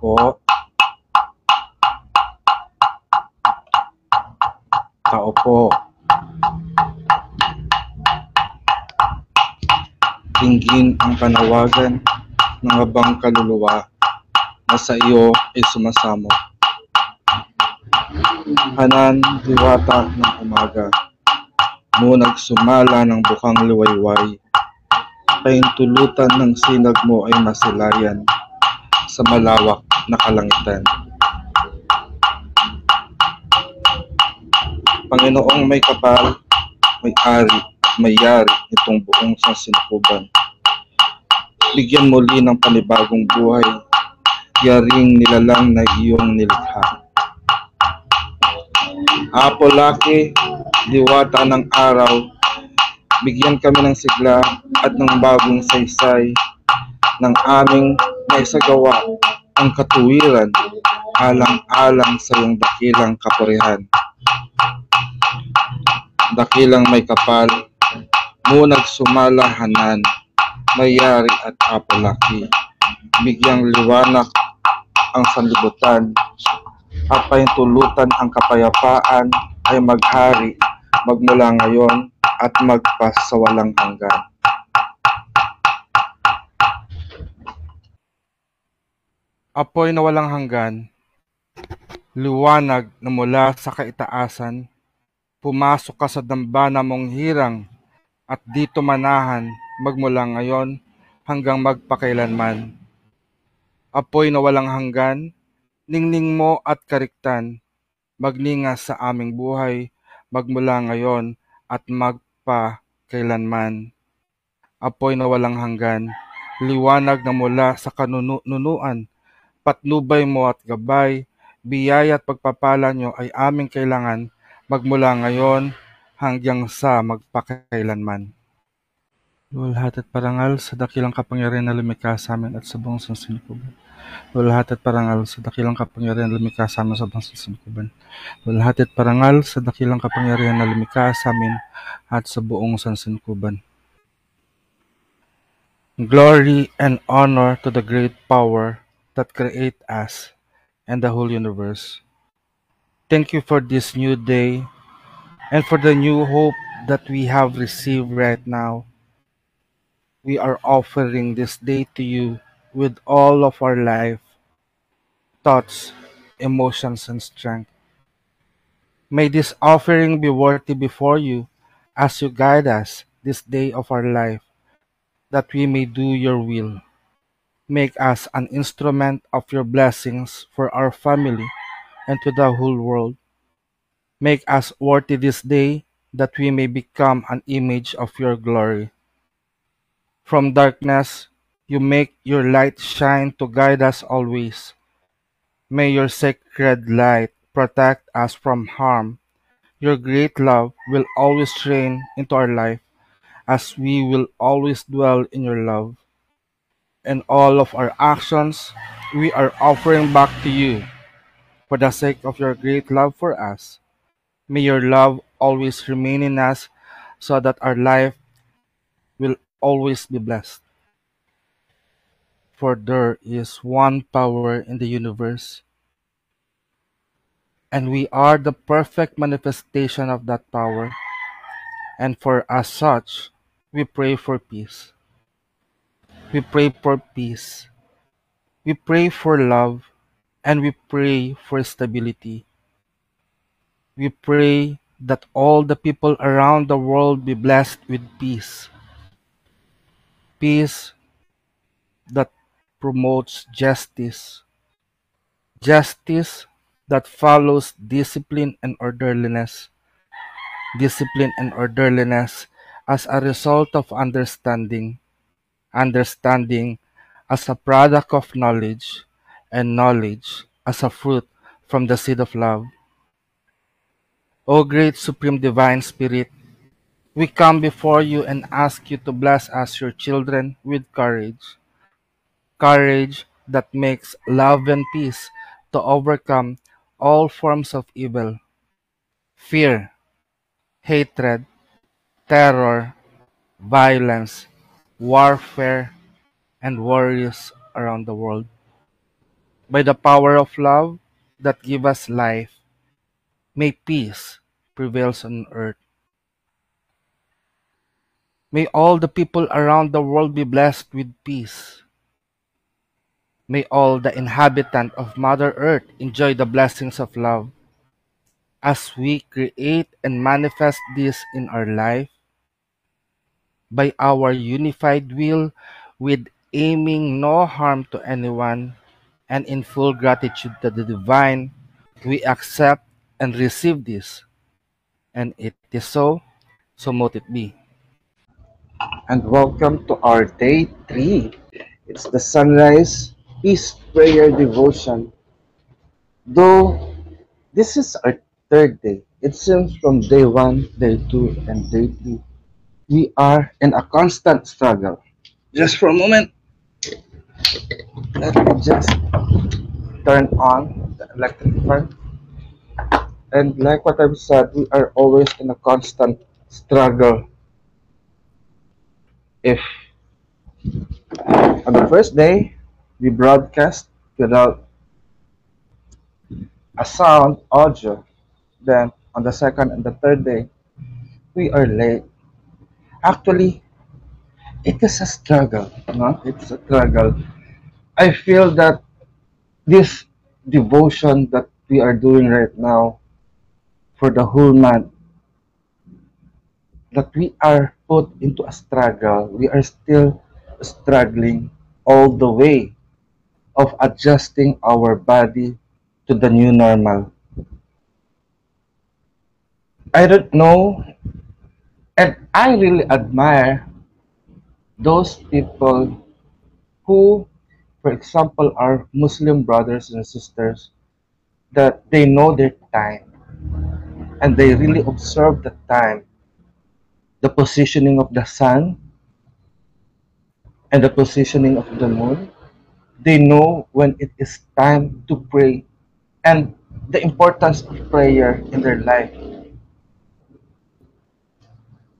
po. Tao po. Ang panawagan ng abang kaluluwa na sa iyo ay sumasamo. Hanan, diwata ng umaga, munag sumala ng bukang liwayway, paintulutan ng sinag mo ay masilayan sa malawak na kalangitan. Panginoong may kapal, may ari may yari itong buong sansinukuban. Bigyan muli ng panibagong buhay, yaring nilalang na iyong nilikha. Apo laki, diwata ng araw, bigyan kami ng sigla at ng bagong saysay ng aming naisagawa ang katuwiran alang-alang sa iyong dakilang kapurihan. Dakilang may kapal, munag sumalahanan, mayari at apalaki. Bigyang liwanag ang sanlibutan, at pahintulutan ang kapayapaan ay maghari magmula ngayon at magpasawalang hanggan. Apoy na walang hanggan, liwanag na mula sa kaitaasan, pumasok ka sa dambana mong hirang at dito manahan magmula ngayon hanggang magpakailanman. Apoy na walang hanggan, ningning mo at kariktan, magningas sa aming buhay magmula ngayon at magpakailanman. Apoy na walang hanggan, liwanag na mula sa kanunuan, patnubay mo at gabay, biyaya at pagpapala nyo ay aming kailangan magmula ngayon hanggang sa magpakailanman. Luwalhat at parangal sa dakilang kapangyarihan na lumikha sa amin at sa buong sansinukuban. Luwalhat at parangal sa dakilang kapangyarihan na lumikha sa amin sa buong sansinukuban. Luwalhat at parangal sa dakilang kapangyarihan na lumikha sa amin at sa buong sansinukuban. Glory and honor to the great power that create us and the whole universe. Thank you for this new day and for the new hope that we have received right now. We are offering this day to you with all of our life, thoughts, emotions, and strength. May this offering be worthy before you as you guide us this day of our life, that we may do your will. Make us an instrument of your blessings for our family and to the whole world. Make us worthy this day that we may become an image of your glory. From darkness, you make your light shine to guide us always. May your sacred light protect us from harm. Your great love will always reign into our life as we will always dwell in your love. In all of our actions, we are offering back to you for the sake of your great love for us. May your love always remain in us so that our life will always be blessed. For there is one power in the universe, and we are the perfect manifestation of that power. And for as such, we pray for peace. We pray for peace. We pray for love, and we pray for stability. We pray that all the people around the world be blessed with peace. Peace that promotes justice. Justice that follows discipline and orderliness. Discipline and orderliness as a result of understanding. Understanding as a product of knowledge, and knowledge as a fruit from the seed of love. O great Supreme Divine Spirit, we come before you and ask you to bless us, your children, with courage. Courage that makes love and peace to overcome all forms of evil, fear, hatred, terror, violence, warfare, and worries around the world. By the power of love that give us life, may peace prevails on earth. May all the people around the world be blessed with peace. May all the inhabitants of Mother Earth enjoy the blessings of love. As we create and manifest this in our life, by our unified will, with aiming no harm to anyone, and in full gratitude to the divine, we accept and receive this. And it is so, so mote it be. and welcome to our day three. It's the sunrise peace prayer devotion. Though this is our third day, it seems from day one, day two, and day three, we are in a constant struggle. Just for a moment, let me just turn on the electric fan. And like what I've said, we are always in a constant struggle. If on the first day we broadcast without a sound audio, then on the second and the third day we are late. Actually, it is a struggle. No? It's a struggle. I feel that this devotion that we are doing right now for the whole month, that we are put into a struggle. We are still struggling all the way of adjusting our body to the new normal. I don't know, and I really admire those people who, for example, are Muslim brothers and sisters, that they know their time and they really observe the time, the positioning of the sun and the positioning of the moon. They know when it is time to pray and the importance of prayer in their life.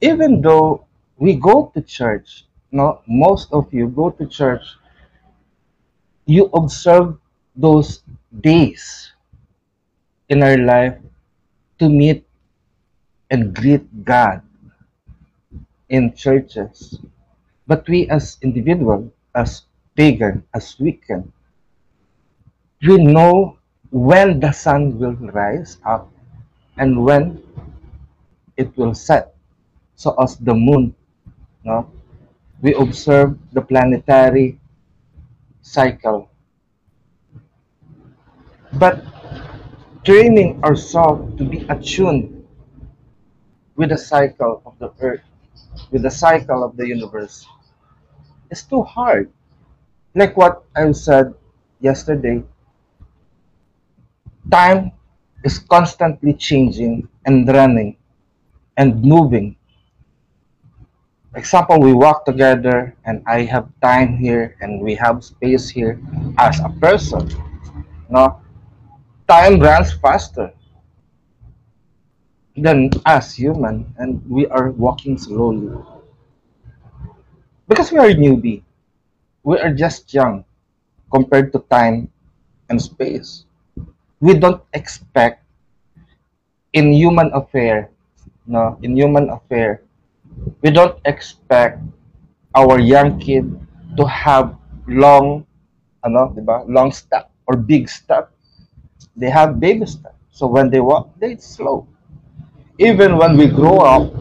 Even though we go to church, no, most of you go to church, you observe those days in our life to meet and greet God in churches. But we as individual, as pagan, as weekend, we know when the sun will rise up and when it will set. So as the moon, no, we observe the planetary cycle. But training ourselves to be attuned with the cycle of the earth, with the cycle of the universe, is too hard. Like what I said yesterday, time is constantly changing and running and moving. Example, we walk together and I have time here and we have space here as a person. No, time runs faster than us human and we are walking slowly because we are newbie. We are just young compared to time and space. We don't expect in human affair, no, in human affair, we don't expect our young kid to have long, ano, di ba? Long step or big step. They have baby step. So when they walk, they slow. Even when we grow up,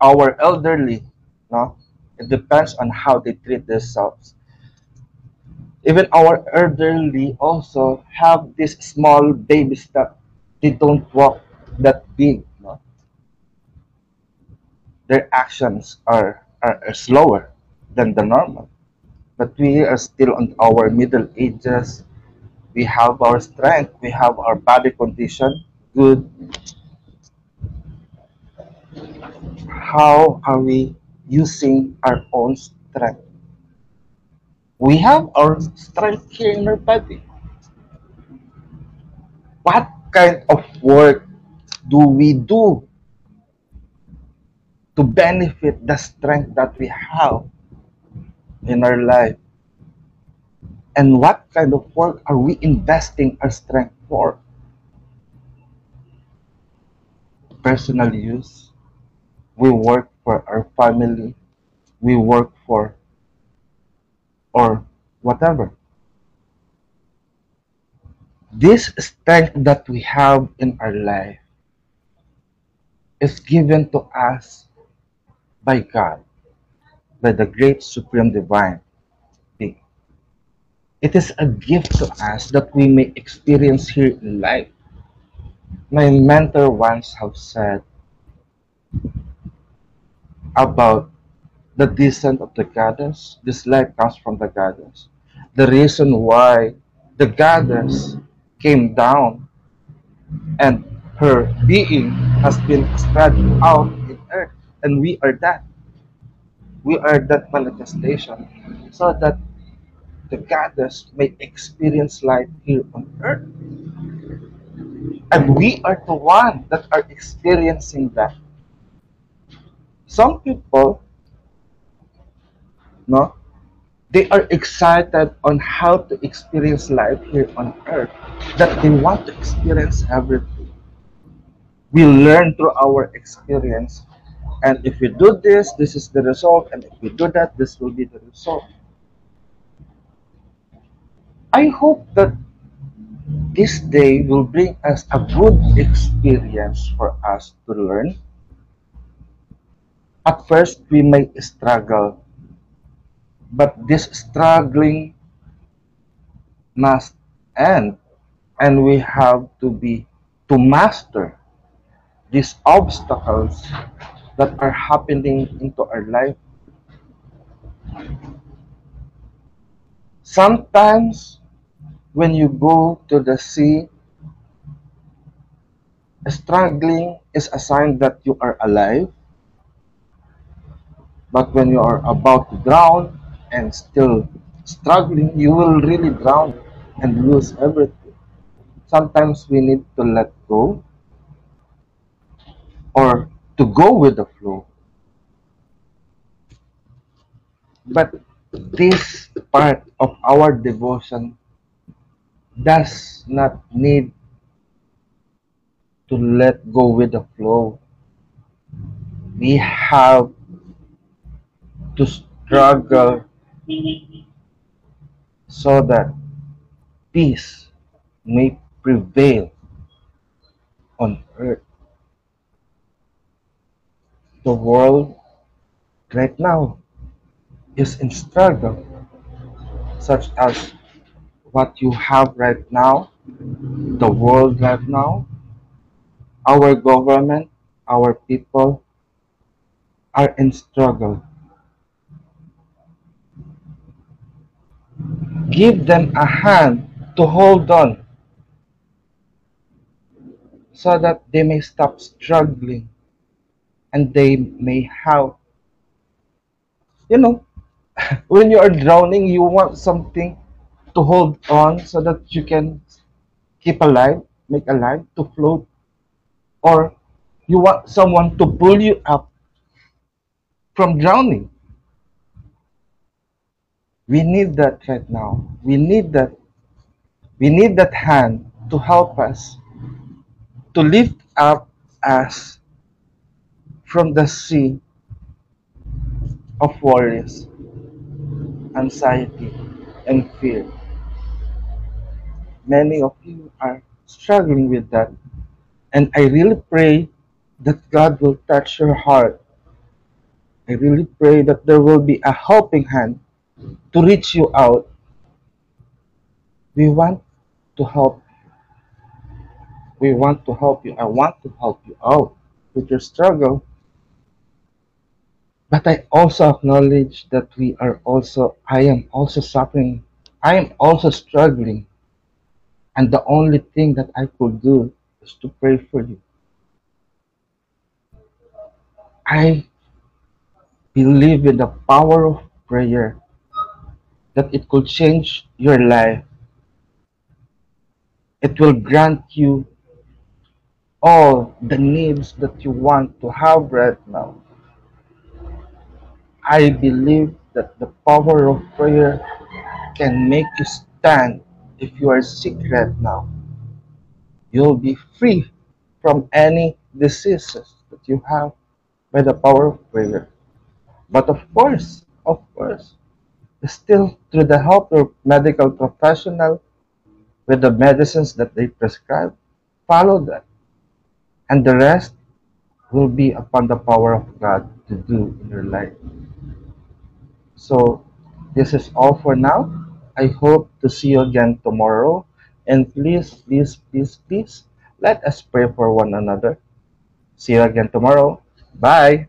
our elderly, no, it depends on how they treat themselves. Even our elderly also have this small baby step. They don't walk that big. Their actions are, are, are slower than the normal. But we are still on our middle ages. We have our strength. We have our body condition good. How are we using our own strength? We have our strength here in our body. What kind of work do we do to benefit the strength that we have in our life? And what kind of work are we investing our strength for? Personal use. We work for our family. We work for or whatever. This strength that we have in our life is given to us by God, by the great supreme divine being. It is a gift to us that we may experience here in life. My mentor once have said about the descent of the goddess. This life comes from the goddess. The reason why the goddess came down and her being has been spread out and we are that. We are that manifestation, so that the goddess may experience life here on earth. And we are the one that are experiencing that. Some people, no, they are excited on how to experience life here on earth, that they want to experience everything. We learn through our experience. And if we do this, this is the result. And if we do that, this will be the result. I hope that this day will bring us a good experience for us to learn. At first, we may struggle, but this struggling must end, and we have to be to master these obstacles that are happening into our life. Sometimes, when you go to the sea, struggling is a sign that you are alive But when you are about to drown and still struggling, you will really drown and lose everything. Sometimes we need to let go or to go with the flow. But this part of our devotion does not need to let go with the flow. We have to struggle so that peace may prevail on earth. The world right now is in struggle, such as what you have right now, the world right now, our government, our people are in struggle. Give them a hand to hold on so that they may stop struggling and they may have, you know, when you are drowning, you want something to hold on so that you can keep alive, make alive, to float, or you want someone to pull you up from drowning. We need that right now. We need that. We need that hand to help us to lift up us from the sea of worries, anxiety, and fear. Many of you are struggling with that, and I really pray that God will touch your heart. I really pray that there will be a helping hand to reach you out. We want to help. We want to help you. I want to help you out with your struggle. But I also acknowledge that we are also, I am also suffering. I am also struggling. And the only thing that I could do is to pray for you. I believe in the power of prayer that it could change your life. It will grant you all the needs that you want to have right now. I believe that the power of prayer can make you stand if you are sick right now. You'll be free from any diseases that you have by the power of prayer. But of course, of course, still through the help of medical professional with the medicines that they prescribe, follow that. And the rest will be upon the power of God to do in your life. So this is all for now. I hope to see you again tomorrow. And please, please, please, please, let us pray for one another. See you again tomorrow. Bye.